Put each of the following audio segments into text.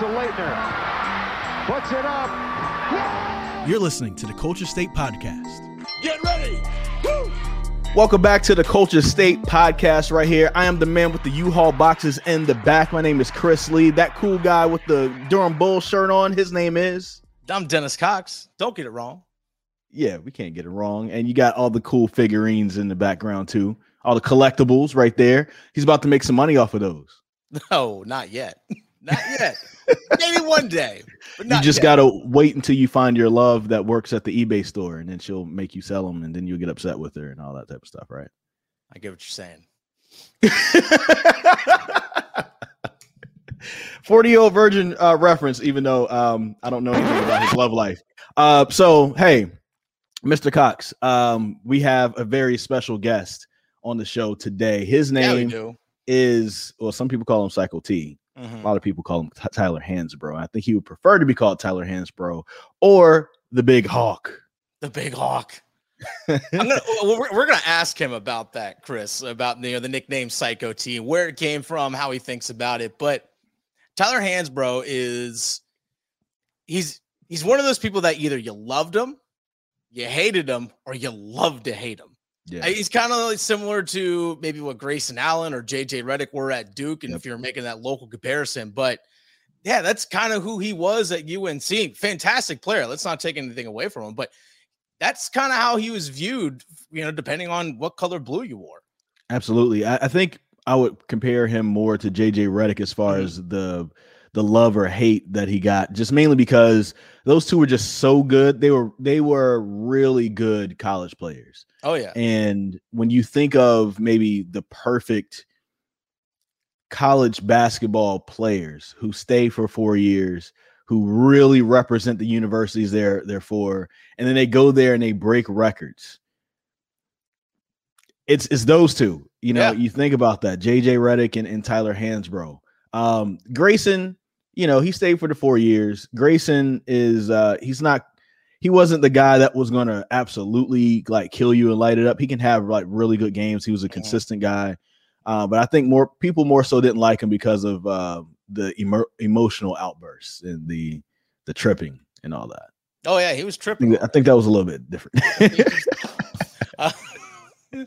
to Leitner. Puts it up. You're listening to the Culture State Podcast. Get ready. Woo! Welcome back to the Culture State podcast right here. I am the man with the U-Haul boxes in the back. My name is Chris Lee. That cool guy with the Durham Bull shirt on, his name is I'm Dennis Cox. Don't get it wrong. Yeah, we can't get it wrong. And you got all the cool figurines in the background too. All the collectibles right there. He's about to make some money off of those. No, not yet. Not yet. Maybe one day. You just yet. gotta wait until you find your love that works at the eBay store, and then she'll make you sell them, and then you'll get upset with her and all that type of stuff, right? I get what you're saying. 40 year old virgin uh, reference, even though um, I don't know anything about his love life. Uh, so, hey, Mr. Cox, um, we have a very special guest on the show today. His name do. is, well, some people call him Psycho T. A Mhm. lot of people call him T- Tyler Hansbrough. I think he would prefer to be called Tyler Hansbrough or the Big Hawk. The big hawk. Gonna we're, we're gonna ask him about that, Chris, about you know the nickname Psycho T, where it came from, how he thinks about it. But Tyler Hansbrough is he's he's one of those people that either you loved him, you hated him, or you love to hate him. Yeah. He's kind of like similar to maybe what Grayson Allen or JJ Redick were at Duke, and Yep. if you're making that local comparison, but yeah, that's kind of who he was at UNC. Fantastic player. Let's not take anything away from him, but that's kind of how he was viewed, you know, depending on what color blue you wore. Absolutely. I, I think I would compare him more to JJ Redick as far Mhm. as the the love or hate that he got, just mainly because those two were just so good. They were they were really good college players. Oh yeah, And when you think of maybe the perfect college basketball players who stay for four years, who really represent the universities they're they're for, and then they go there and they break records. It's it's those two. You know, Yeah. you think about that. JJ Redick and, and Tyler Hansbrough. Um, Grayson, you know, he stayed for the four years. Grayson is uh he's not he wasn't the guy that was gonna absolutely like kill you and light it up. He can have like really good games. He was a Mhm. consistent guy. Uh, but I think more people more so didn't like him because of uh, the emo- emotional outbursts and the the tripping and all that. oh yeah, he was tripping. I think that was a little bit different. Uh,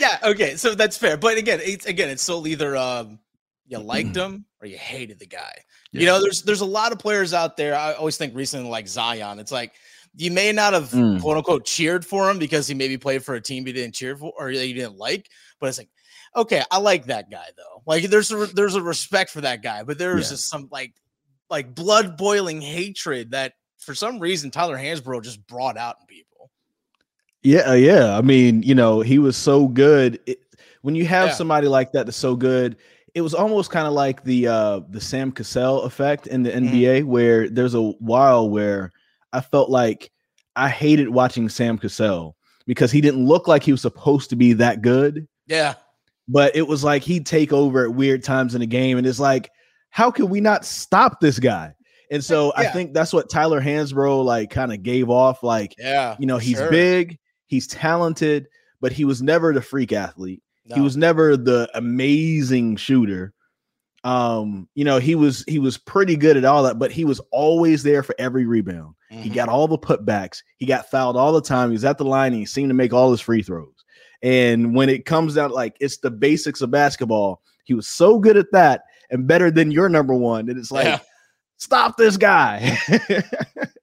yeah, okay, so that's fair. But again, it's again, it's still either um you liked him or you hated the guy. You know, there's there's a lot of players out there. I always think recently like Zion. It's like you may not have Mm. quote unquote cheered for him because he maybe played for a team you didn't cheer for or that you didn't like, but it's like, okay, I like that guy though. Like there's a there's a respect for that guy, but there's Yeah. just some like like blood boiling hatred that for some reason Tyler Hansbrough just brought out in people. Yeah, uh, yeah. I mean, you know, he was so good. It, when you have Yeah. somebody like that that's so good, it was almost kind of like the uh the Sam Cassell effect in the. NBA, where there's a while where I felt like I hated watching Sam Cassell because he didn't look like he was supposed to be that good, Yeah. but it was like he'd take over at weird times in the game, and it's like, how can we not stop this guy? And so I think that's what Tyler Hansbrough like kind of gave off, like Yeah. you know, he's sure. big, he's talented, but he was never the freak athlete. He was never the amazing shooter. Um, you know, he was he was pretty good at all that, but he was always there for every rebound. He Mhm. got all the putbacks. He got fouled all the time. He was at the line and he seemed to make all his free throws. And when it comes down like it's the basics of basketball, he was so good at that and better than your number one. And it's like, Yeah. stop this guy.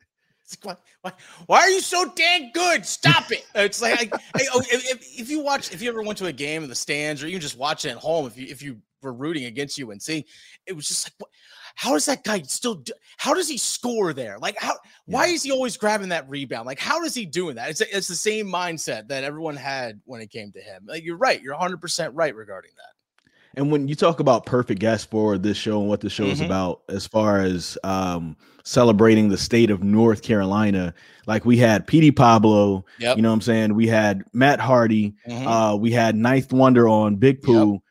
It's like, why, why, why are you so dang good? Stop it. It's like, oh, if, if- if you watch, if you ever went to a game in the stands or you just watch it at home, if you, if you were rooting against you and UNC, it was just like, what, how does that guy still do, how does he score there? Like, how, why is he always grabbing that rebound? Like, how does he doing that? It's, it's the same mindset that everyone had when it came to him. Like, you're right. You're 100% right regarding that. And when you talk about perfect guest for this show and what the show is Mhm. about, as far as um, celebrating the state of North Carolina, like we had Petey Pablo, Yep. you know what I'm saying? We had Matt Hardy, Mhm. uh, we had Ninth Wonder on Big Pooh.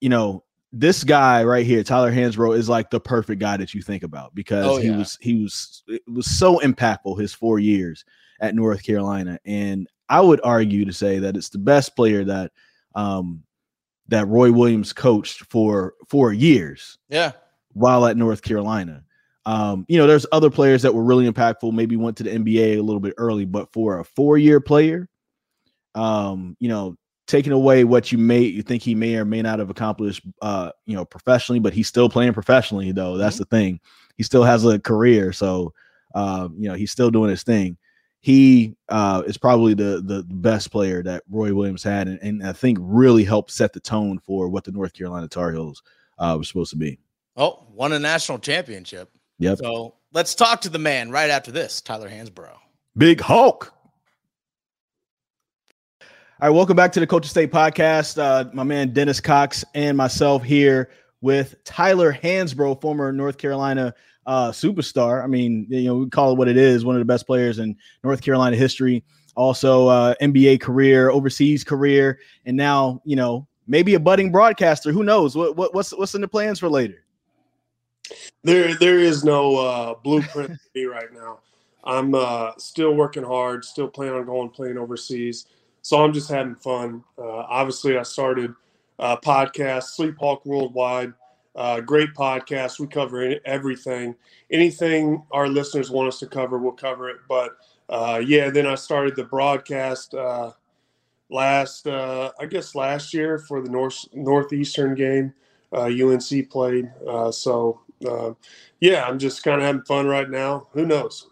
You know, this guy right here, Tyler Hansbrough, is like the perfect guy that you think about because Oh, he yeah. was he was it was so impactful his four years at North Carolina. And I would argue to say that it's the best player that um that Roy Williams coached for four years yeah. while at North Carolina. Um, you know, there's other players that were really impactful, maybe went to the NBA a little bit early, but for a four-year player, um, you know, taking away what you may you think he may or may not have accomplished uh, you know, professionally, but he's still playing professionally, though. That's mm-hmm. the thing. He still has a career, so uh, you know, he's still doing his thing. He uh, is probably the, the best player that Roy Williams had, and, and I think really helped set the tone for what the North Carolina Tar Heels uh, was supposed to be. Oh, won a national championship. Yep. So let's talk to the man right after this, Tyler Hansbrough. Big Hawk. All right, welcome back to the Culture State podcast. Uh, my man Dennis Cox and myself here with Tyler Hansbrough, former North Carolina uh, superstar. I mean, you know, we call it what it is, one of the best players in North Carolina history. Also, uh, NBA career, overseas career, and now, you know, maybe a budding broadcaster. Who knows? What, what what's what's in the plans for later? There, there is no uh, blueprint for me right now. I'm uh, still working hard, still planning on going playing overseas. So I'm just having fun. Uh, obviously, I started a podcast, Sleep Hawk Worldwide. Uh, great podcast. We cover everything. Anything our listeners want us to cover, we'll cover it. But uh, yeah, then I started the broadcast uh, last, uh, I guess, last year for the North Northeastern game. UNC uh, played. Uh, yeah, I'm just kind of having fun right now. Who knows?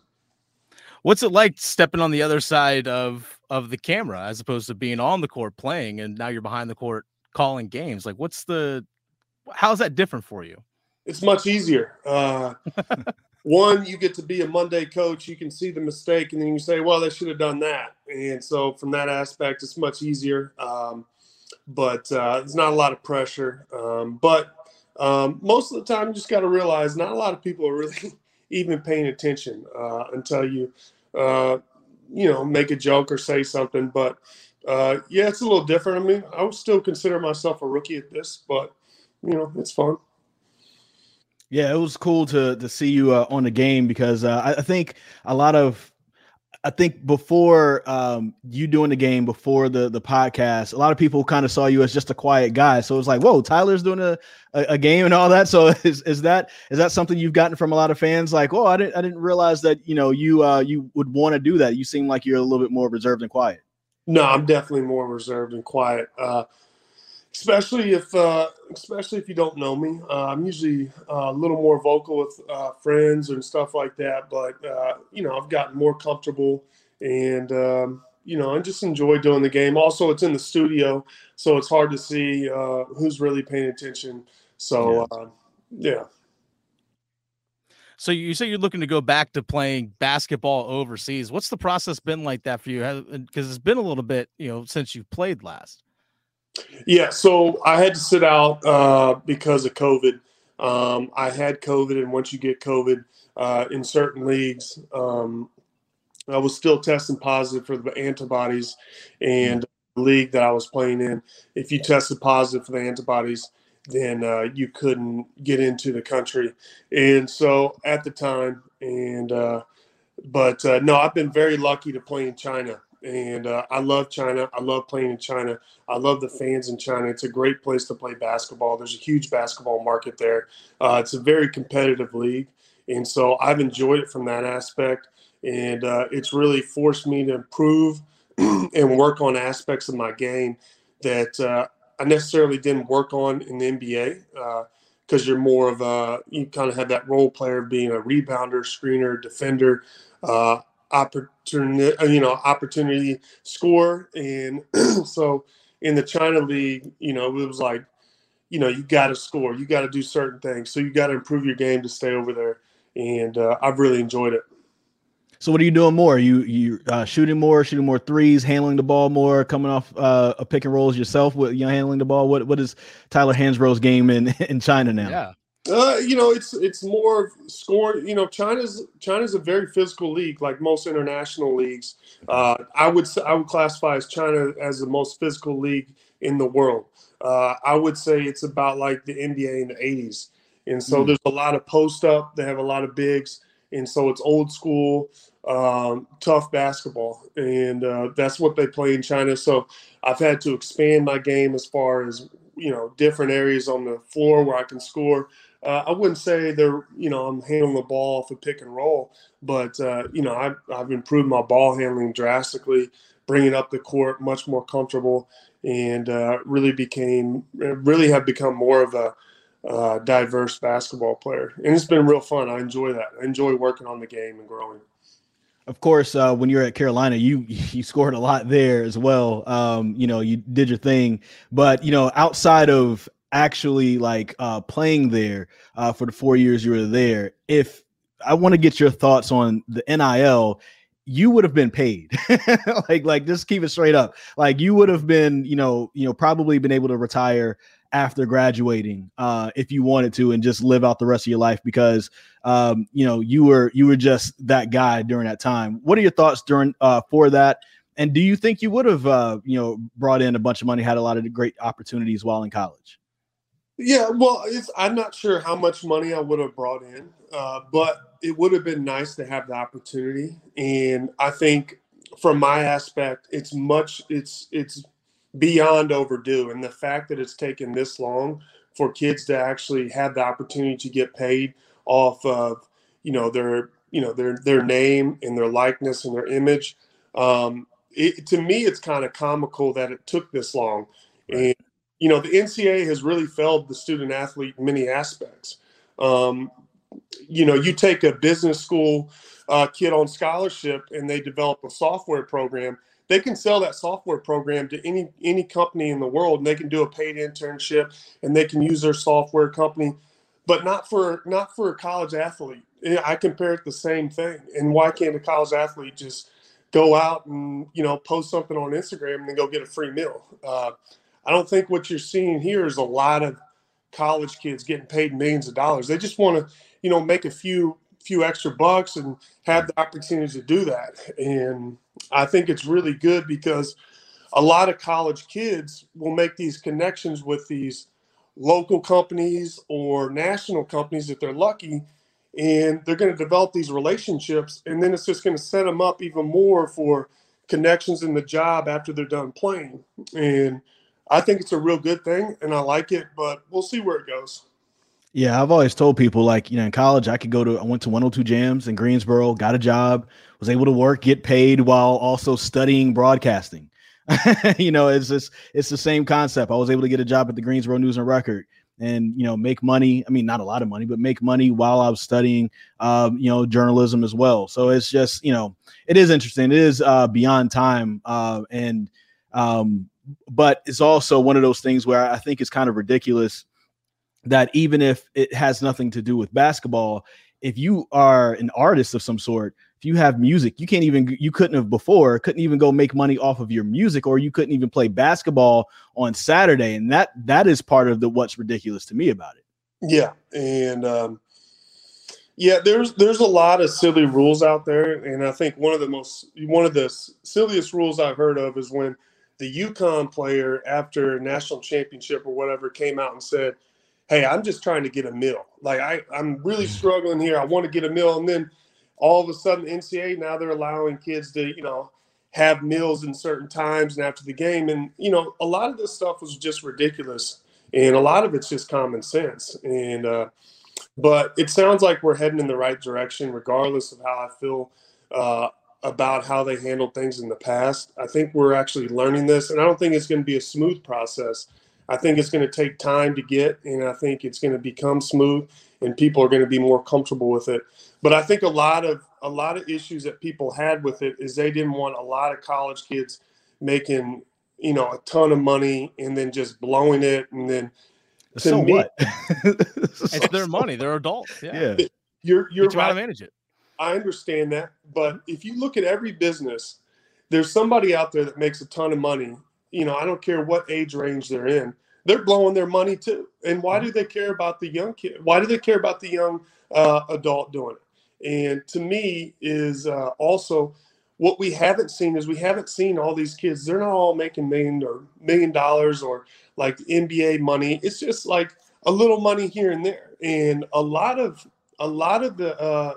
What's it like stepping on the other side of of the camera as opposed to being on the court playing, and now you're behind the court calling games? Like, what's the how's that different for you? It's much easier. Uh, one, you get to be a Monday coach. You can see the mistake, and then you say, "Well, they should have done that." And so, from that aspect, it's much easier. Um, but uh, there's not a lot of pressure. Um, but um, most of the time, you just got to realize not a lot of people are really even paying attention uh, until you, uh, you know, make a joke or say something. But uh, yeah, it's a little different. I mean, I would still consider myself a rookie at this, but you know, it's fun. Yeah, it was cool to to see you uh, on the game because uh, I, I, think a lot of I think before um, you doing the game before the the podcast, a lot of people kind of saw you as just a quiet guy. So it was like, whoa, Tyler's doing a, a, a, game and all that. So is, is that is that something you've gotten from a lot of fans? Like, oh, I didn't I didn't realize that you know you uh, you would want to do that. You seem like you're a little bit more reserved and quiet. No, I'm definitely more reserved and quiet. Uh, especially if uh, especially if you don't know me. Uh, I'm usually uh, a little more vocal with uh, friends and stuff like that. But uh, you know, I've gotten more comfortable and um, you know, and just enjoy doing the game. Also, it's in the studio, so it's hard to see uh, who's really paying attention. So yeah. yeah. So you say you're looking to go back to playing basketball overseas. What's the process been like that for you? Because it's been a little bit, you know, since you played last. Yeah, so I had to sit out uh, because of COVID. Um, I had COVID, and once you get COVID uh, in certain leagues, um, I was still testing positive for the antibodies. And the league that I was playing in, if you tested positive for the antibodies, then uh, you couldn't get into the country. And so at the time, and uh, but uh, no, I've been very lucky to play in China and uh, I love China. I love playing in China. I love the fans in China. It's a great place to play basketball. There's a huge basketball market there. Uh, it's a very competitive league, and so I've enjoyed it from that aspect. And uh, it's really forced me to improve and work on aspects of my game that uh, I necessarily didn't work on in the NBA because uh, you're more of a you kind of have that role player of being a rebounder, screener, defender. Uh, opportunity, uh, you know, opportunity score. And so in the China league, you know, it was like, you know, you got to score, you got to do certain things. So you got to improve your game to stay over there. And uh, I've really enjoyed it. So what are you doing more? You you uh, shooting more, shooting more threes, handling the ball more, coming off uh, a pick and rolls yourself with you know, handling the ball. What what is Tyler Hansbrough's game in in China now? Yeah. Uh, you know, it's it's more scoring. You know, China's China's a very physical league, like most international leagues. Uh, I would I would classify as China as the most physical league in the world. Uh, I would say it's about like the NBA in the '80s, and so mm. there's a lot of post up. They have a lot of bigs, and so it's old school, um, tough basketball, and uh, that's what they play in China. So I've had to expand my game as far as you know different areas on the floor where I can score uh, I wouldn't say they're, you know, I'm handling the ball off a pick and roll, but, uh, you know, I've, I've improved my ball handling drastically, bringing up the court much more comfortable, and uh, really became, really have become more of a uh, diverse basketball player. And it's been real fun. I enjoy that. I enjoy working on the game and growing. Of course, uh, when you're at Carolina, you you scored a lot there as well. Um, you know, you did your thing, but you know, outside of actually like uh, playing there uh, for the four years you were there, if I want to get your thoughts on the NIL, you would have been paid. like, like just keep it straight up. Like you would have been, you know, you know, probably been able to retire after graduating uh, if you wanted to and just live out the rest of your life because um, you know you were you were just that guy during that time. What are your thoughts during uh, for that? And do you think you would have uh, you know brought in a bunch of money, had a lot of great opportunities while in college? Yeah, well, I'm not sure how much money I would have brought in, uh, but it would have been nice to have the opportunity. And I think, from my aspect, it's much it's it's beyond overdue. And the fact that it's taken this long for kids to actually have the opportunity to get paid off of you know their you know their their name and their likeness and their image. Um, it, to me, it's kind of comical that it took this long. And you know, the NCAA has really failed the student athlete in many aspects. Um, you know, you take a business school uh, kid on scholarship and they develop a software program. They can sell that software program to any any company in the world, and they can do a paid internship, and they can use their software company, but not for not for a college athlete. I compare it the same thing. And why can't a college athlete just go out and you know post something on Instagram and then go get a free meal? Uh, I don't think what you're seeing here is a lot of college kids getting paid millions of dollars. They just want to, you know, make a few few extra bucks and have the opportunity to do that. And I think it's really good because a lot of college kids will make these connections with these local companies or national companies if they're lucky and they're going to develop these relationships and then it's just going to set them up even more for connections in the job after they're done playing and I think it's a real good thing and I like it, but we'll see where it goes. Yeah, I've always told people like, you know, in college, I could go to, I went to 102 Jams in Greensboro, got a job, was able to work, get paid while also studying broadcasting. you know, it's just, it's the same concept. I was able to get a job at the Greensboro News and Record and, you know, make money. I mean, not a lot of money, but make money while I was studying, um, you know, journalism as well. So it's just, you know, it is interesting. It is uh, beyond time. Uh, and, um, but it's also one of those things where I think it's kind of ridiculous that even if it has nothing to do with basketball, if you are an artist of some sort, if you have music, you can't even you couldn't have before couldn't even go make money off of your music, or you couldn't even play basketball on Saturday, and that that is part of the what's ridiculous to me about it. Yeah, and um, yeah, there's there's a lot of silly rules out there, and I think one of the most one of the silliest rules I've heard of is when the UConn player after national championship or whatever came out and said, Hey, I'm just trying to get a meal. Like I, I'm really mm. struggling here. I want to get a meal. And then all of a sudden NCAA now they're allowing kids to, you know, have meals in certain times and after the game. And, you know, a lot of this stuff was just ridiculous. And a lot of it's just common sense. And uh, but it sounds like we're heading in the right direction, regardless of how I feel uh, about how they handled things in the past. I think we're actually learning this, and I don't think it's going to be a smooth process. I think it's going to take time to get, and I think it's going to become smooth, and people are going to be more comfortable with it. But I think a lot of a lot of issues that people had with it is they didn't want a lot of college kids making you know a ton of money and then just blowing it, and then so me, what? it's their money. They're adults. Yeah, yeah. you're you're you right. to manage it. I understand that, but if you look at every business, there's somebody out there that makes a ton of money. You know, I don't care what age range they're in. They're blowing their money too. And why do they care about the young kid? Why do they care about the young uh, adult doing it? And to me, is uh, also what we haven't seen is we haven't seen all these kids. They're not all making million or million dollars or like NBA money. It's just like a little money here and there. And a lot of a lot of the uh,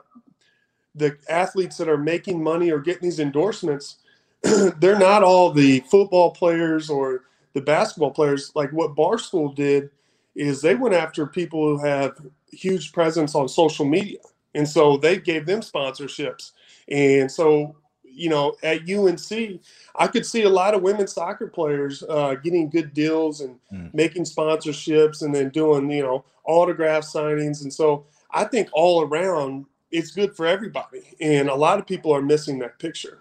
the athletes that are making money or getting these endorsements, they're not all the football players or the basketball players. Like what Barstool did is they went after people who have huge presence on social media, and so they gave them sponsorships. And so, you know, at UNC, I could see a lot of women's soccer players uh, getting good deals and mm. making sponsorships, and then doing you know autograph signings. And so, I think all around, it's good for everybody. And a lot of people are missing that picture.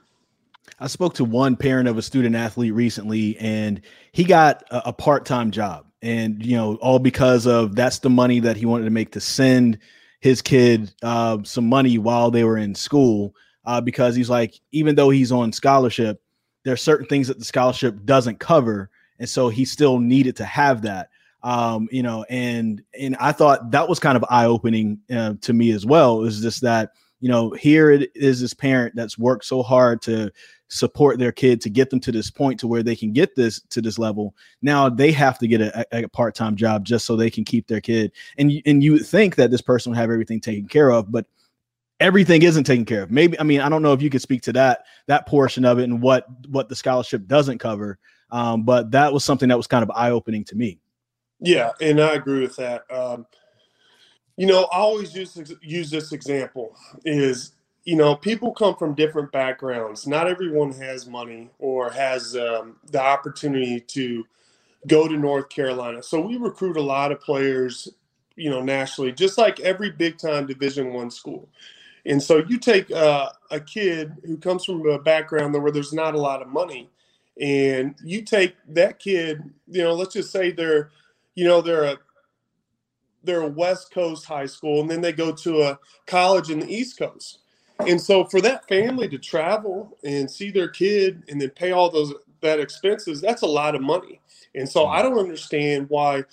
I spoke to one parent of a student athlete recently, and he got a, a part time job. And, you know, all because of that's the money that he wanted to make to send his kid uh, some money while they were in school. Uh, because he's like, even though he's on scholarship, there are certain things that the scholarship doesn't cover. And so he still needed to have that. Um, you know, and and I thought that was kind of eye opening uh, to me as well. Is just that you know here it is this parent that's worked so hard to support their kid to get them to this point to where they can get this to this level. Now they have to get a, a part-time job just so they can keep their kid. And and you would think that this person would have everything taken care of, but everything isn't taken care of. Maybe I mean I don't know if you could speak to that that portion of it and what what the scholarship doesn't cover. Um, but that was something that was kind of eye opening to me. Yeah, and I agree with that. Um, you know, I always use use this example is you know, people come from different backgrounds. Not everyone has money or has um, the opportunity to go to North Carolina. So we recruit a lot of players, you know, nationally, just like every big time Division One school. And so you take uh, a kid who comes from a background where there's not a lot of money, and you take that kid, you know, let's just say they're, you know, they're a they're a West Coast high school, and then they go to a college in the East Coast and so for that family to travel and see their kid and then pay all those that expenses, that's a lot of money. And so I don't understand why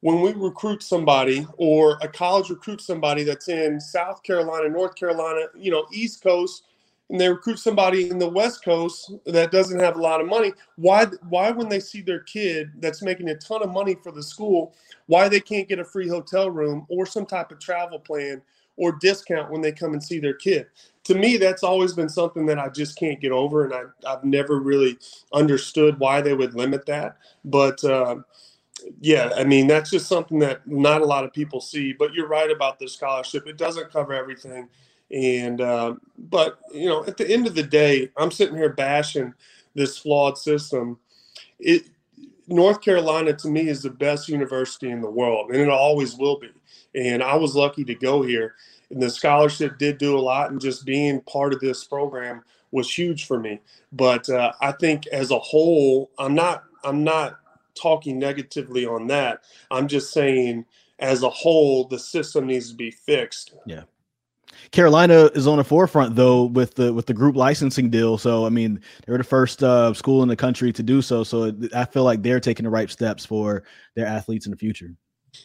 when we recruit somebody or a college recruits somebody that's in South Carolina, North Carolina, you know, East Coast, and they recruit somebody in the West Coast that doesn't have a lot of money, why why when they see their kid that's making a ton of money for the school, why they can't get a free hotel room or some type of travel plan or discount when they come and see their kid. To me, that's always been something that I just can't get over, and I, have never really understood why they would limit that. But uh, yeah, I mean, that's just something that not a lot of people see. But you're right about the scholarship; it doesn't cover everything. And uh, but you know, at the end of the day, I'm sitting here bashing this flawed system. It North Carolina to me is the best university in the world, and it always will be. And I was lucky to go here. And the scholarship did do a lot, and just being part of this program was huge for me. But uh, I think as a whole, I'm not I'm not talking negatively on that. I'm just saying as a whole, the system needs to be fixed. Yeah. Carolina is on the forefront though with the with the group licensing deal. So I mean, they were the first uh, school in the country to do so. So I feel like they're taking the right steps for their athletes in the future.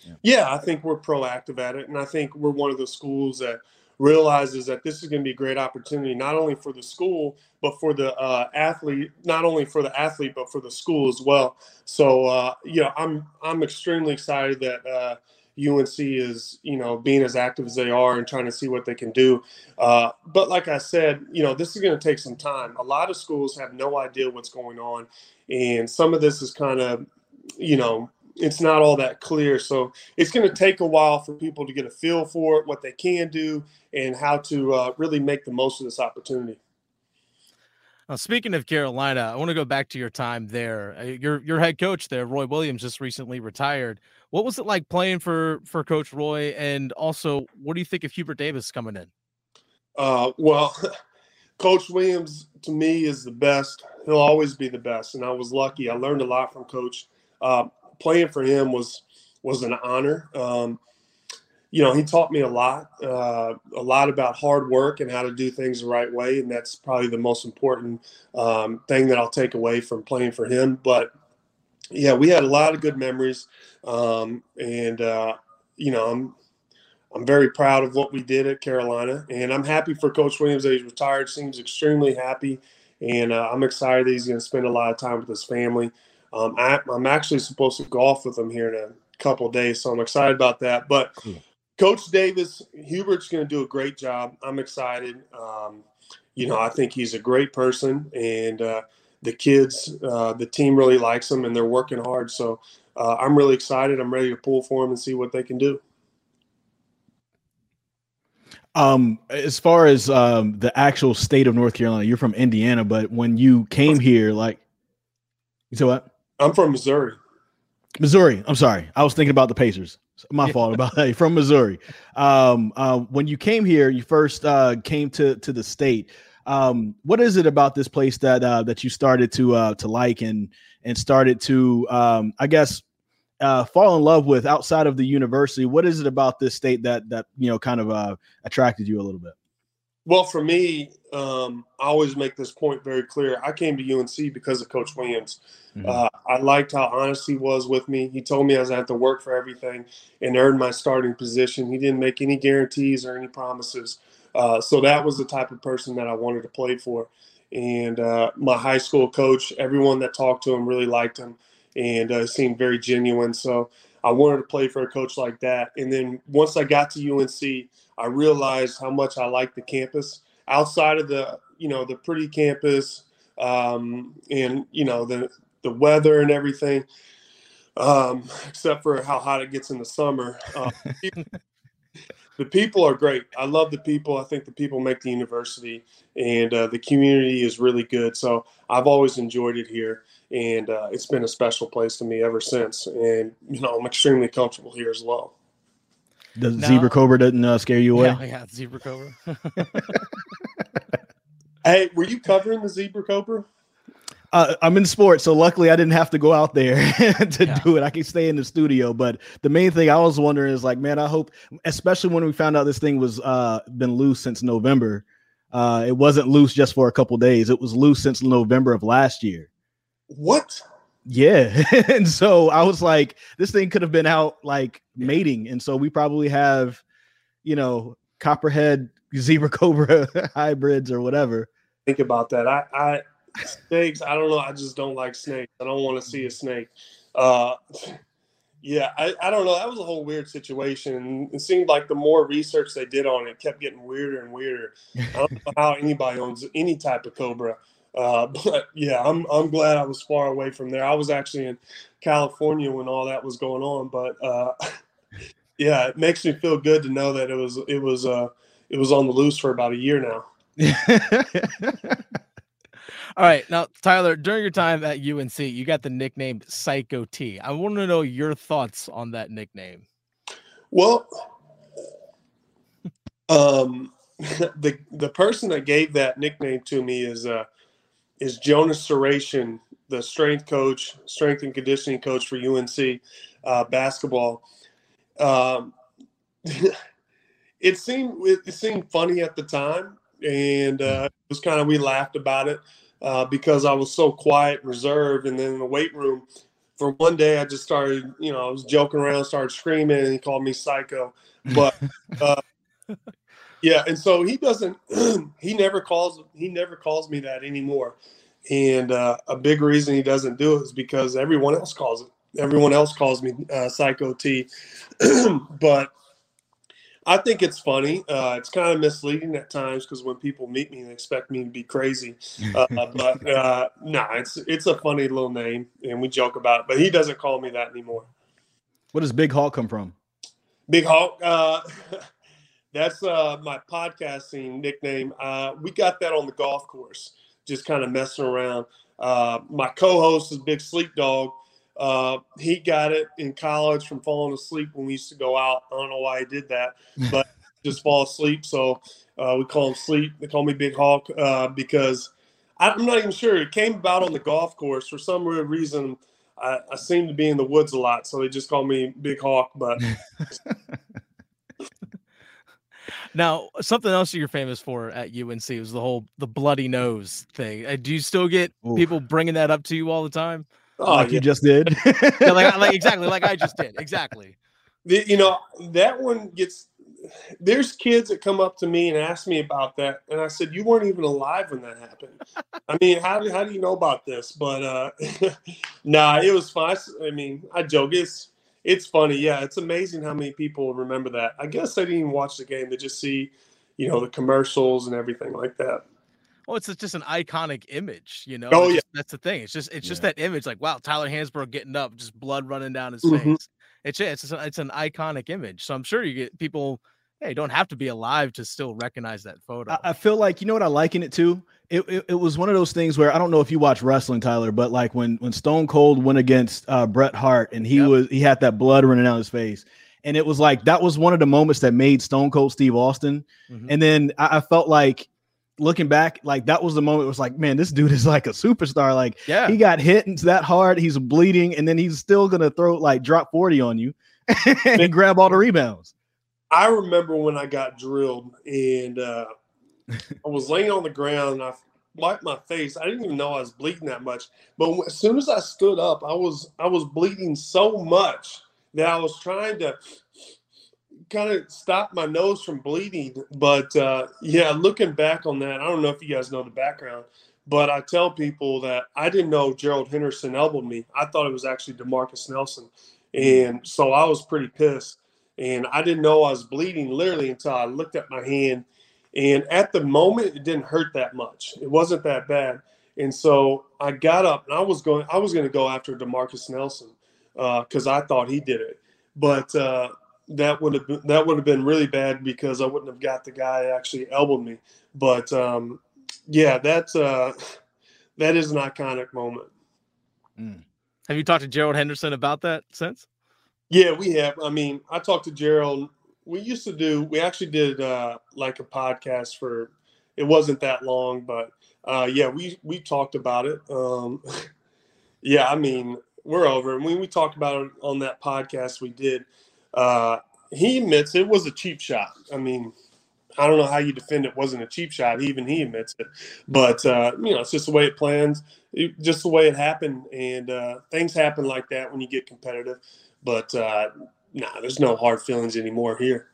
Yeah. yeah, I think we're proactive at it, and I think we're one of the schools that realizes that this is going to be a great opportunity not only for the school but for the uh, athlete not only for the athlete but for the school as well so uh, you know i'm i'm extremely excited that uh, unc is you know being as active as they are and trying to see what they can do uh, but like i said you know this is going to take some time a lot of schools have no idea what's going on and some of this is kind of you know it's not all that clear. So it's going to take a while for people to get a feel for it, what they can do, and how to uh, really make the most of this opportunity. Now, speaking of Carolina, I want to go back to your time there. Uh, your your head coach there, Roy Williams, just recently retired. What was it like playing for for Coach Roy? And also, what do you think of Hubert Davis coming in? Uh, well, Coach Williams to me is the best. He'll always be the best, and I was lucky. I learned a lot from Coach. Uh, playing for him was was an honor. Um, you know, he taught me a lot, uh, a lot about hard work and how to do things the right way, and that's probably the most important um, thing that I'll take away from playing for him. But yeah, we had a lot of good memories, um, and uh, you know, I'm I'm very proud of what we did at Carolina, and I'm happy for Coach Williams that he's retired. Seems extremely happy, and uh, I'm excited that he's going to spend a lot of time with his family. Um, I, am actually supposed to golf with him here in a couple days, so I'm excited about that. But Coach Davis, Hubert's going to do a great job. I'm excited. Um, you know, I think he's a great person, and uh, the kids, uh, the team really likes him, and they're working hard. So uh, I'm really excited. I'm ready to pull for him and see what they can do. Um, as far as um the actual state of North Carolina, you're from Indiana, but when you came here, like, you said what? I'm from Missouri. Missouri. I'm sorry, I was thinking about the Pacers. My fault about that. From Missouri. Um, uh, when you came here, you first uh came to to the state. Um, what is it about this place that uh that you started to uh to like and and started to um I guess uh fall in love with outside of the university? What is it about this state that that you know kind of uh attracted you a little bit? Well, for me, um, I always make this point very clear. I came to UNC because of Coach Williams. Mhm. Uh, I liked how honest he was with me. He told me I was going to have to work for everything and earn my starting position. He didn't make any guarantees or any promises. Uh, so that was the type of person that I wanted to play for. And uh, my high school coach, everyone that talked to him really liked him and uh, seemed very genuine. So I wanted to play for a coach like that. And then once I got to UNC, I realized how much I liked the campus outside of the, you know, the pretty campus um, and, you know, the, the weather and everything, um, except for how hot it gets in the summer. Uh, the people are great. I love the people. I think the people make the university, and uh, the community is really good. So I've always enjoyed it here, and uh, it's been a special place to me ever since. And you know, I'm extremely comfortable here as well. The No. zebra cobra doesn't uh, scare you away. Yeah, yeah, zebra cobra. Hey, were you covering the zebra cobra? Uh, I'm in sports, so luckily I didn't have to go out there to Yeah. do it. I can stay in the studio. But the main thing I was wondering is like, man, I hope, especially when we found out this thing was uh been loose since November. Uh, it wasn't loose just for a couple days. It was loose since November of last year. What? Yeah, and so I was like, this thing could have been out like mating, and so we probably have, you know, copperhead zebra cobra hybrids or whatever. Think about that. I, I snakes. I don't know. I just don't like snakes. I don't want to see a snake. Uh, yeah, I, I don't know. That was a whole weird situation. It seemed like the more research they did on it, it kept getting weirder and weirder. I don't know how anybody owns any type of cobra. Uh, but yeah, I'm I'm glad I was far away from there. I was actually in California when all that was going on. But uh, yeah, it makes me feel good to know that it was it was uh it was on the loose for about a year now. All right, now Tyler, during your time at UNC, you got the nickname Psycho T. I want to know your thoughts on that nickname. Well, um, the the person that gave that nickname to me is uh is Jonas Sahratian, the strength coach, strength and conditioning coach for UNC uh, basketball. Um, it seemed it seemed funny at the time, and uh, it was kind of we laughed about it uh, because I was so quiet, and reserved, and then in the weight room. For one day, I just started, you know, I was joking around, started screaming, and he called me psycho. But uh, yeah, and so he doesn't, he never calls, he never calls me that anymore. And uh, a big reason he doesn't do it is because everyone else calls it. Everyone else calls me uh, Psycho T. but I think it's funny. Uh, it's kind of misleading at times because when people meet me, they expect me to be crazy. Uh, but uh, no, it's it's a funny little name, and we joke about it. But he doesn't call me that anymore. Where does Big Hawk come from? Big Hawk. That's uh, my podcasting nickname. Uh, we got that on the golf course, just kind of messing around. Uh, my co-host is Big Sleep Dog. Uh, he got it in college from falling asleep when we used to go out. I don't know why he did that, but just fall asleep. So uh, we call him Sleep. They call me Big Hawk uh, because I'm not even sure. It came about on the golf course for some weird reason. I, I seem to be in the woods a lot, so they just call me Big Hawk. But Now, something else you're famous for at UNC was the whole the bloody nose thing. Uh, Do you still get Oof. people bringing that up to you all the time? oh, like yeah. you just did. Yeah, like, like exactly like I just did. Exactly. The- you know that one gets there's kids that come up to me and ask me about that and i said you weren't even alive when that happened i mean how do, how do you know about this but uh nah it was fun i mean i joke it's it's funny yeah it's amazing how many people remember that i guess they didn't even watch the game they just see you know the commercials and everything like that Well, it's just an iconic image, you know. Oh, It's yeah. just- that's the thing. It's just it's just that image, like wow, Tyler Hansbrough getting up, just blood running down his Mhm. face. It's it's a- it's an iconic image. So I'm sure you get people, Yeah, you don't have to be alive to still recognize that photo. I, I feel like you know what I liken it to. It, it, it was one of those things where I don't know if you watch wrestling, Tyler, but like when when Stone Cold went against uh, Bret Hart and he Yep. was he had that blood running down his face, and it was like that was one of the moments that made Stone Cold Steve Austin. Mhm. And then I, I felt like looking back, like that was the moment. It was like, man, this dude is like a superstar. Like yeah, he got hit and that hard, he's bleeding, and then he's still gonna throw like drop forty on you and grab all the rebounds. I remember when I got drilled and uh, I was laying on the ground and I wiped my face. I didn't even know I was bleeding that much. But as soon as I stood up, I was I was bleeding so much that I was trying to kind of stop my nose from bleeding. But uh, yeah, looking back on that, I don't know if you guys know the background, but I tell people that I didn't know Gerald Henderson elbowed me. I thought it was actually Demarcus Nelson, and so I was pretty pissed and I didn't know I was bleeding literally until I looked at my hand. And at the moment, it didn't hurt that much. It wasn't that bad. And so I got up and I was going. I was going to go after Demarcus Nelson because I thought he did it, but uh, that would have been, that would have been really bad because I wouldn't have got the guy actually elbowed me. But um, yeah, that's uh, that is an iconic moment. have you talked to Gerald Henderson about that since? Yeah, we have. I mean, I talked to Gerald. We used to do. We actually did uh, like a podcast for. It wasn't that long, but uh, yeah, we we talked about it. Um, yeah, I mean, we're over. And when we talked about it on that podcast we did, uh, he admits it was a cheap shot. I mean, I don't know how you defend it wasn't a cheap shot. Even he admits it. But uh, you know, it's just the way it plans. It, just the way it happened, and uh, things happen like that when you get competitive. But uh, nah, there's no hard feelings anymore here.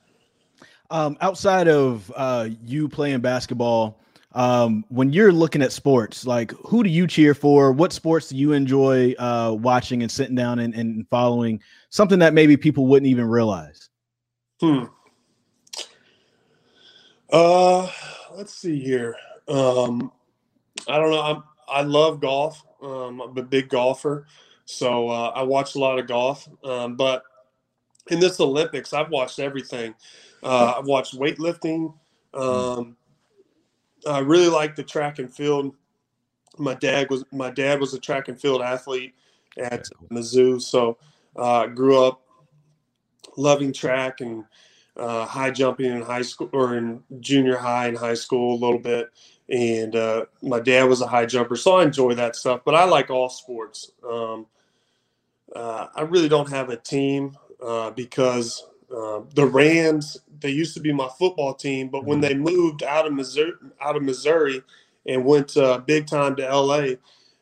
Um, outside of uh, you playing basketball, um, when you're looking at sports, like who do you cheer for? What sports do you enjoy uh, watching and sitting down and, and following? Something that maybe people wouldn't even realize. Hmm. Uh, let's see here. Um, I don't know. I'm, I love golf. Um, I'm a big golfer, so uh, I watch a lot of golf. Um, but in this Olympics, I've watched everything. Uh, I've watched weightlifting. Um, I really like the track and field. My dad was my dad was a track and field athlete at Mizzou, so uh, grew up loving track and uh, high jumping in high school or in junior high and high school a little bit. And uh, my dad was a high jumper, so I enjoy that stuff. But I like all sports. Um, uh, I really don't have a team uh, because uh, the Rams they used to be my football team, but when they moved out of Missouri, out of Missouri, and went uh, big time to LA,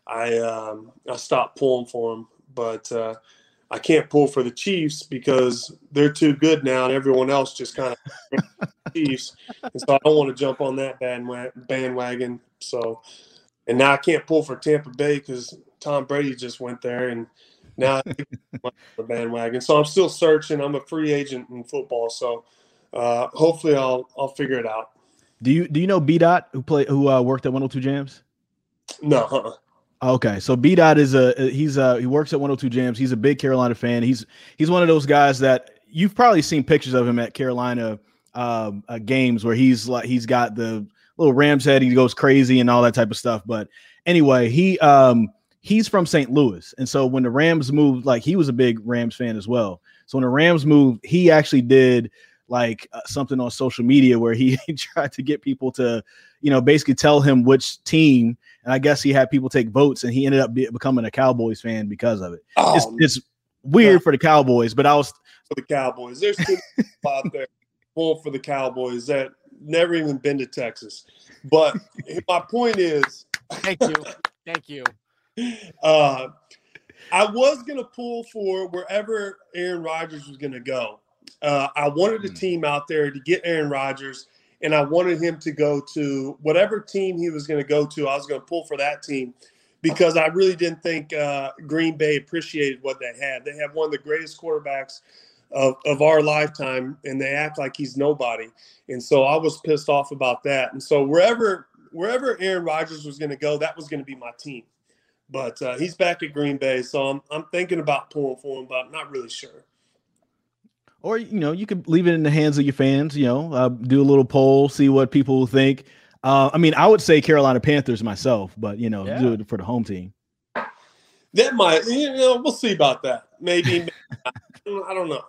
I um, I stopped pulling for them. But uh, I can't pull for the Chiefs because they're too good now, and everyone else just kind of Chiefs. And so I don't want to jump on that bandwagon. So, and now I can't pull for Tampa Bay because Tom Brady just went there, and now I think I'm on the bandwagon. So I'm still searching. I'm a free agent in football, so uh, hopefully I'll I'll figure it out. Do you do you know B Dot who play who uh, worked at 102 Jams? No, uh-uh. Okay, so B Dot is a he's a he works at 102 Jams. He's a big Carolina fan. He's he's one of those guys that you've probably seen pictures of him at Carolina um, uh, games where he's like he's got the little Rams head. He goes crazy and all that type of stuff. But anyway, he um he's from St. Louis, and so when the Rams moved, like he was a big Rams fan as well. So when the Rams moved, he actually did like uh, something on social media where he tried to get people to you know basically tell him which team and I guess he had people take votes, and he ended up be- becoming a Cowboys fan because of it. oh, It's, it's weird for the Cowboys, but I was for the Cowboys. There's too many people out there full for the Cowboys that never even been to Texas. But my point is, Thank you, thank you. Uh, I was gonna pull for wherever Aaron Rodgers was gonna go. Uh, I wanted a Hmm. team out there to get Aaron Rodgers, and I wanted him to go to whatever team he was going to go to. I was going to pull for that team because I really didn't think uh, Green Bay appreciated what they had. They have one of the greatest quarterbacks of, of our lifetime, and they act like he's nobody. And so I was pissed off about that. And so wherever wherever Aaron Rodgers was going to go, that was going to be my team. But uh, he's back at Green Bay, so I'm I'm thinking about pulling for him, but I'm not really sure. or you know, you could leave it in the hands of your fans. You know, uh, do a little poll, see what people think. Uh, I mean, I would say Carolina Panthers myself, but you know, Yeah. do it for the home team. That might, you know, we'll see about that. Maybe, maybe. I don't know.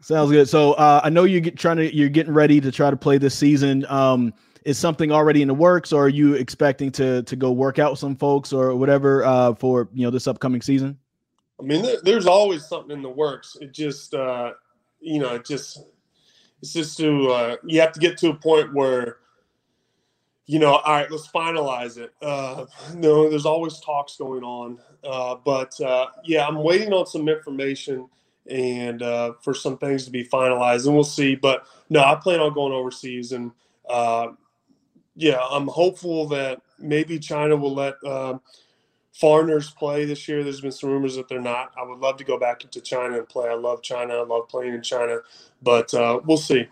Sounds good. So uh, I know you're get, trying to you're getting ready to try to play this season. Um, is something already in the works, or are you expecting to to go work out with some folks or whatever uh, for you know this upcoming season? I mean, there, there's always something in the works. It just, uh, you know, it just, it's just to, uh, you have to get to a point where, you know, all right, let's finalize it. Uh, no, there's always talks going on. Uh, but uh, yeah, I'm waiting on some information and uh, for some things to be finalized, and we'll see. But no, I plan on going overseas, and uh, yeah, I'm hopeful that maybe China will let uh, foreigners play this year. There's been some rumors that they're not. I would love to go back into China and play. I love China. I love playing in China, but uh, we'll see.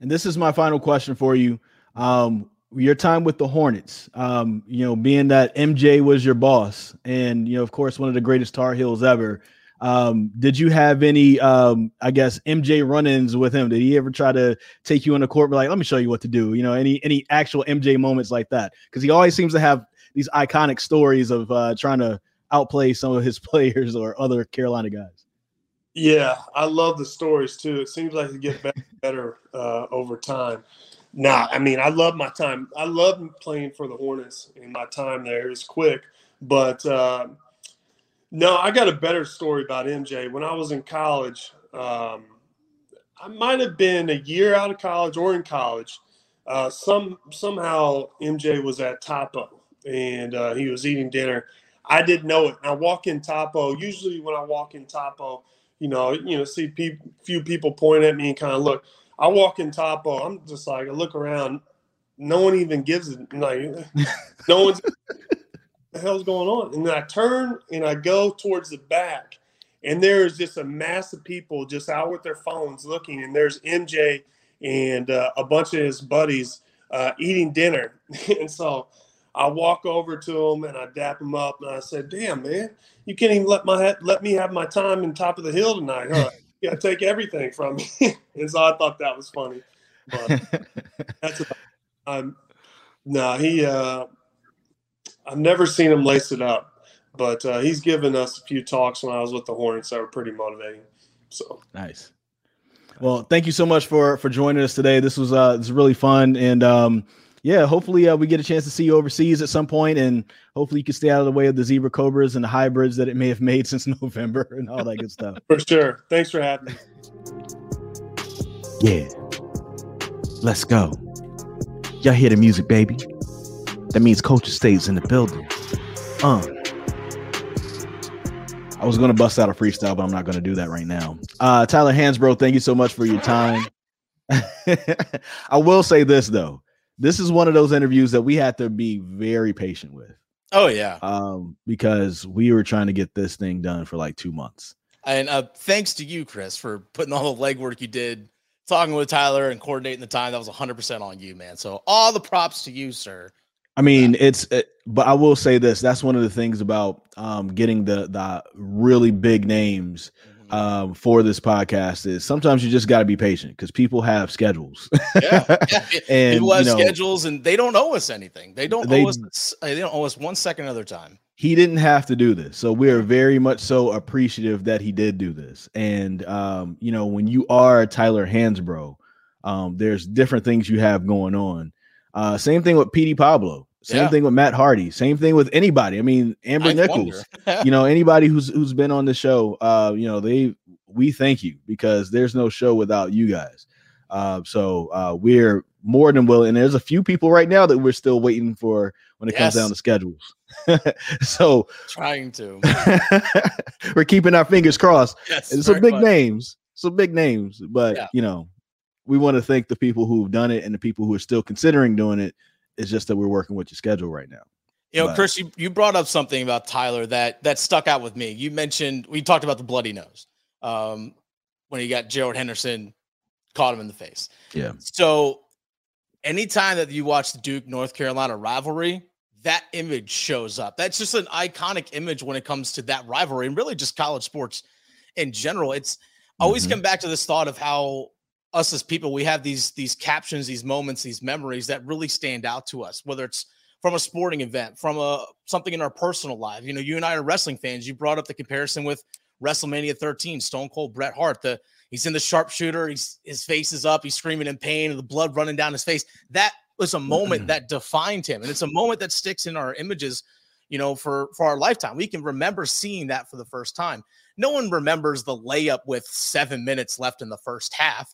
And this is my final question for you. Um, your time with the Hornets, um, you know, being that MJ was your boss, and you know, of course, one of the greatest Tar Heels ever. Um, did you have any, um, I guess, MJ run-ins with him? Did he ever try to take you the court, like, "Let me show you what to do"? You know, any any actual MJ moments like that? Because he always seems to have these iconic stories of uh, trying to outplay some of his players or other Carolina guys. Yeah, I love the stories too. It seems like it get better, better uh, over time. Nah, I mean, I love my time. I love playing for the Hornets, and my time there is quick. But uh, no, I got a better story about MJ. When I was in college, um, I might have been a year out of college or in college. Uh, some somehow MJ was at Topo, and uh, he was eating dinner. I didn't know it. I walk in Topo. Usually, when I walk in Topo, you know, you know, see pe- few people point at me and kind of look. I walk in Topo. I'm just like, I look around. No one even gives it. Like, no one's. The hell's going on? And then I turn and I go towards the back, and there's just a mass of people just out with their phones looking. And there's MJ and uh, a bunch of his buddies uh, eating dinner. and so I walk over to him and I dap him up and I said, "Damn, man, you can't even let my let me have my time in top of the hill tonight, huh? You gotta take everything from me." and so I thought that was funny. But that's about, um, no, he. Uh, I've never seen him lace it up, but uh, he's given us a few talks when I was with the Hornets that were pretty motivating. So Nice. Well, thank you so much for for joining us today. This was uh this was really fun and um yeah, hopefully uh, we get a chance to see you overseas at some point and hopefully you can stay out of the way of the zebra cobras and the hybrids that it may have made since November and all that good stuff. for sure, thanks for having me. Yeah. Let's go. Y'all hear the music, baby? That means Culture State's in the building. Uh. I was gonna bust out a freestyle, but I'm not gonna do that right now. Uh Tyler Hansbrough, thank you so much for your time. I will say this though. This is one of those interviews that we had to be very patient with. Oh yeah, Um, because we were trying to get this thing done for like two months. and uh, thanks to you, Chris, for putting all the legwork you did, talking with Tyler and coordinating the time. That was 100 percent on you, man. So all the props to you, sir. I mean, it's it, but I will say this. That's one of the things about um, getting the the really big names Mhm. um, for this podcast is sometimes you just got to be patient because people have schedules. yeah, yeah. and people have you know, schedules, and they don't owe us anything. They don't They- owe us. They don't owe us one second of their time. he didn't have to do this, so we are very much so appreciative that he did do this. And um, you know, when you are Tyler Hansbrough, um, there's different things you have going on. Uh, same thing with PD Pablo. Same Yeah. thing with Matt Hardy. Same thing with anybody. I mean, Amber Ninth Nichols. you know anybody who's who's been on the show uh you know they we thank you because there's no show without you guys uh so uh we're more than willing and there's a few people right now that we're still waiting for when it comes down to schedules so Trying to. we're keeping our fingers crossed Yes, and some big much. names some big names but Yeah. you know we want to thank the people who've done it and the people who are still considering doing it it's just that we're working with your schedule right now You know, But- Chris, you, you brought up something about Tyler that that stuck out with me. You mentioned we talked about the bloody nose um, when he got Gerald Henderson caught him in the face. Yeah. So anytime that you watch the Duke North Carolina rivalry, that image shows up. That's just an iconic image when it comes to that rivalry and really just college sports in general. It's always Mhm. come back to this thought of how us as people we have these these captions, these moments, these memories that really stand out to us, whether it's from a sporting event, from a something in our personal life. You know, you and I are wrestling fans. You brought up the comparison with WrestleMania 13, Stone Cold Bret Hart. The he's in the sharpshooter, he's his face is up, he's screaming in pain, and the blood running down his face. That was a moment that defined him, and it's a moment that sticks in our images. You know, for for our lifetime, we can remember seeing that for the first time. No one remembers the layup with seven minutes left in the first half.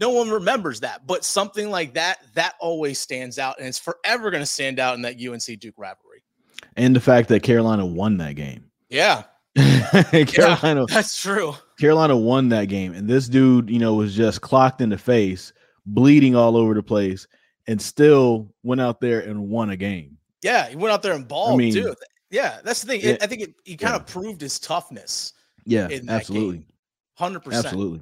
No one remembers that, but something like that that always stands out, and it's forever going to stand out in that UNC Duke rivalry. And the fact that Carolina won that game. Yeah, Carolina that's true. Carolina won that game, and this dude, you know, was just clocked in the face, bleeding all over the place, and still went out there and won a game. Yeah, he went out there and balled mean, too. Yeah, that's the thing. yeah, I think it, he kind yeah. of proved his toughness. Yeah, absolutely, Hundred percent. absolutely.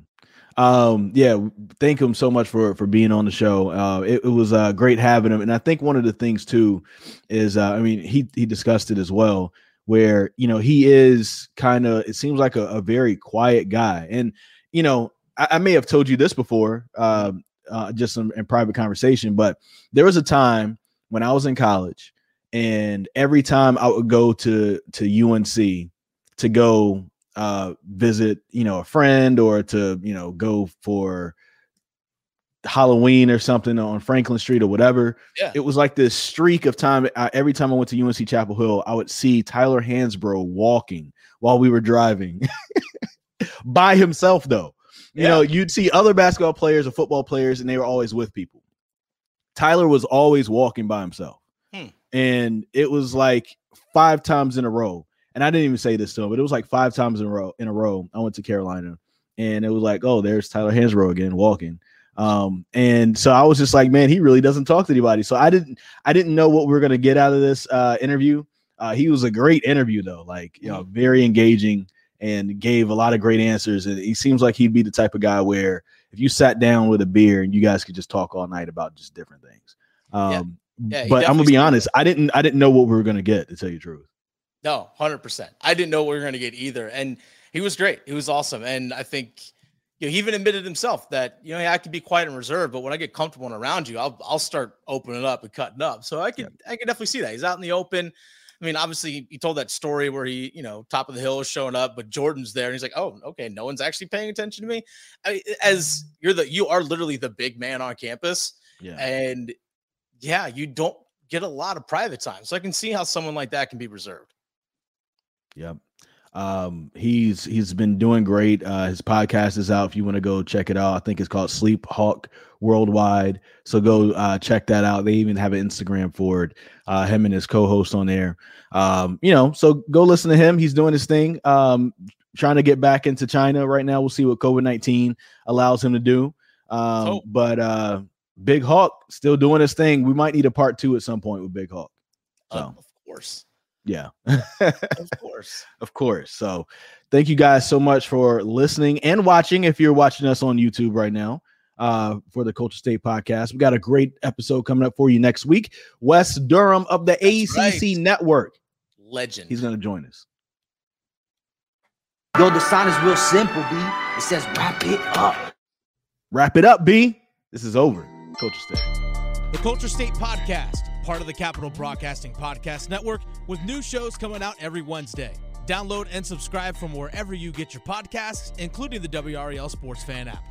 Um, yeah, thank him so much for for being on the show. Uh, it, it was uh, great having him, and I think one of the things too is, uh, I mean, he he discussed it as well, where you know he is kind of. It seems like a, a very quiet guy, and you know, I, I may have told you this before, um, uh, just in, in private conversation, but there was a time when I was in college, and every time I would go to to UNC to go uh visit you know a friend or to you know go for halloween or something on franklin street or whatever Yeah. it was like this streak of time I, every time i went to unc chapel hill i would see tyler hansbrough walking while we were driving by himself though you Yeah. know you'd see other basketball players or football players and they were always with people tyler was always walking by himself Hmm. and it was like five times in a row and I didn't even say this to him, but it was like five times in a row. In a row, I went to Carolina, and it was like, oh, there's Tyler Hansbrough again walking. Um, and so I was just like, man, he really doesn't talk to anybody. So I didn't, I didn't know what we are gonna get out of this uh, interview. Uh, he was a great interview though, like you know, very engaging and gave a lot of great answers. And he seems like he'd be the type of guy where if you sat down with a beer and you guys could just talk all night about just different things. Um, Yeah, he but I'm gonna be honest, I didn't, I didn't know what we were gonna get to tell you the truth. No, hundred percent. I didn't know what we were going to get either, and he was great. He was awesome, and I think you know, he even admitted himself that you know I could be quiet and reserved, but when I get comfortable and around you, I'll I'll start opening up and cutting up. So I can I can definitely see that he's out in the open. I mean, obviously, he- he told that story where he, you know, top of the hill is showing up, but Jordan's there, and he's like, "Oh, okay, no one's actually paying attention to me." I, as you're the, you are literally the big man on campus, Yeah. and yeah, you don't get a lot of private time, so I can see how someone like that can be reserved. Yep. Um, he's he's been doing great. Uh, his podcast is out if you want to go check it out. I think it's called Sleep Hawk Worldwide. So go uh, check that out. They even have an Instagram for it. Uh, him and his co-host on there. Um, you know, so go listen to him. He's doing his thing. Um, trying to get back into China right now. We'll see what COVID nineteen allows him to do. Um, hope. but uh, Big Hawk still doing his thing. We might need a part two at some point with Big Hawk. Uh, So of course, yeah. of course. Of course. So thank you guys so much for listening and watching. If you're watching us on YouTube right now uh, for the Culture State podcast, we got a great episode coming up for you next week. Wes Durham of the That's ACC right. Network. Legend. He's going to join us. Yo, the sign is real simple, B. It says wrap it up. Wrap it up, B. This is over. Culture State. The Culture State Podcast, part of the Capitol Broadcasting Podcast Network, with new shows coming out every Wednesday. Download and subscribe from wherever you get your podcasts, including the WRAL Sports Fan app.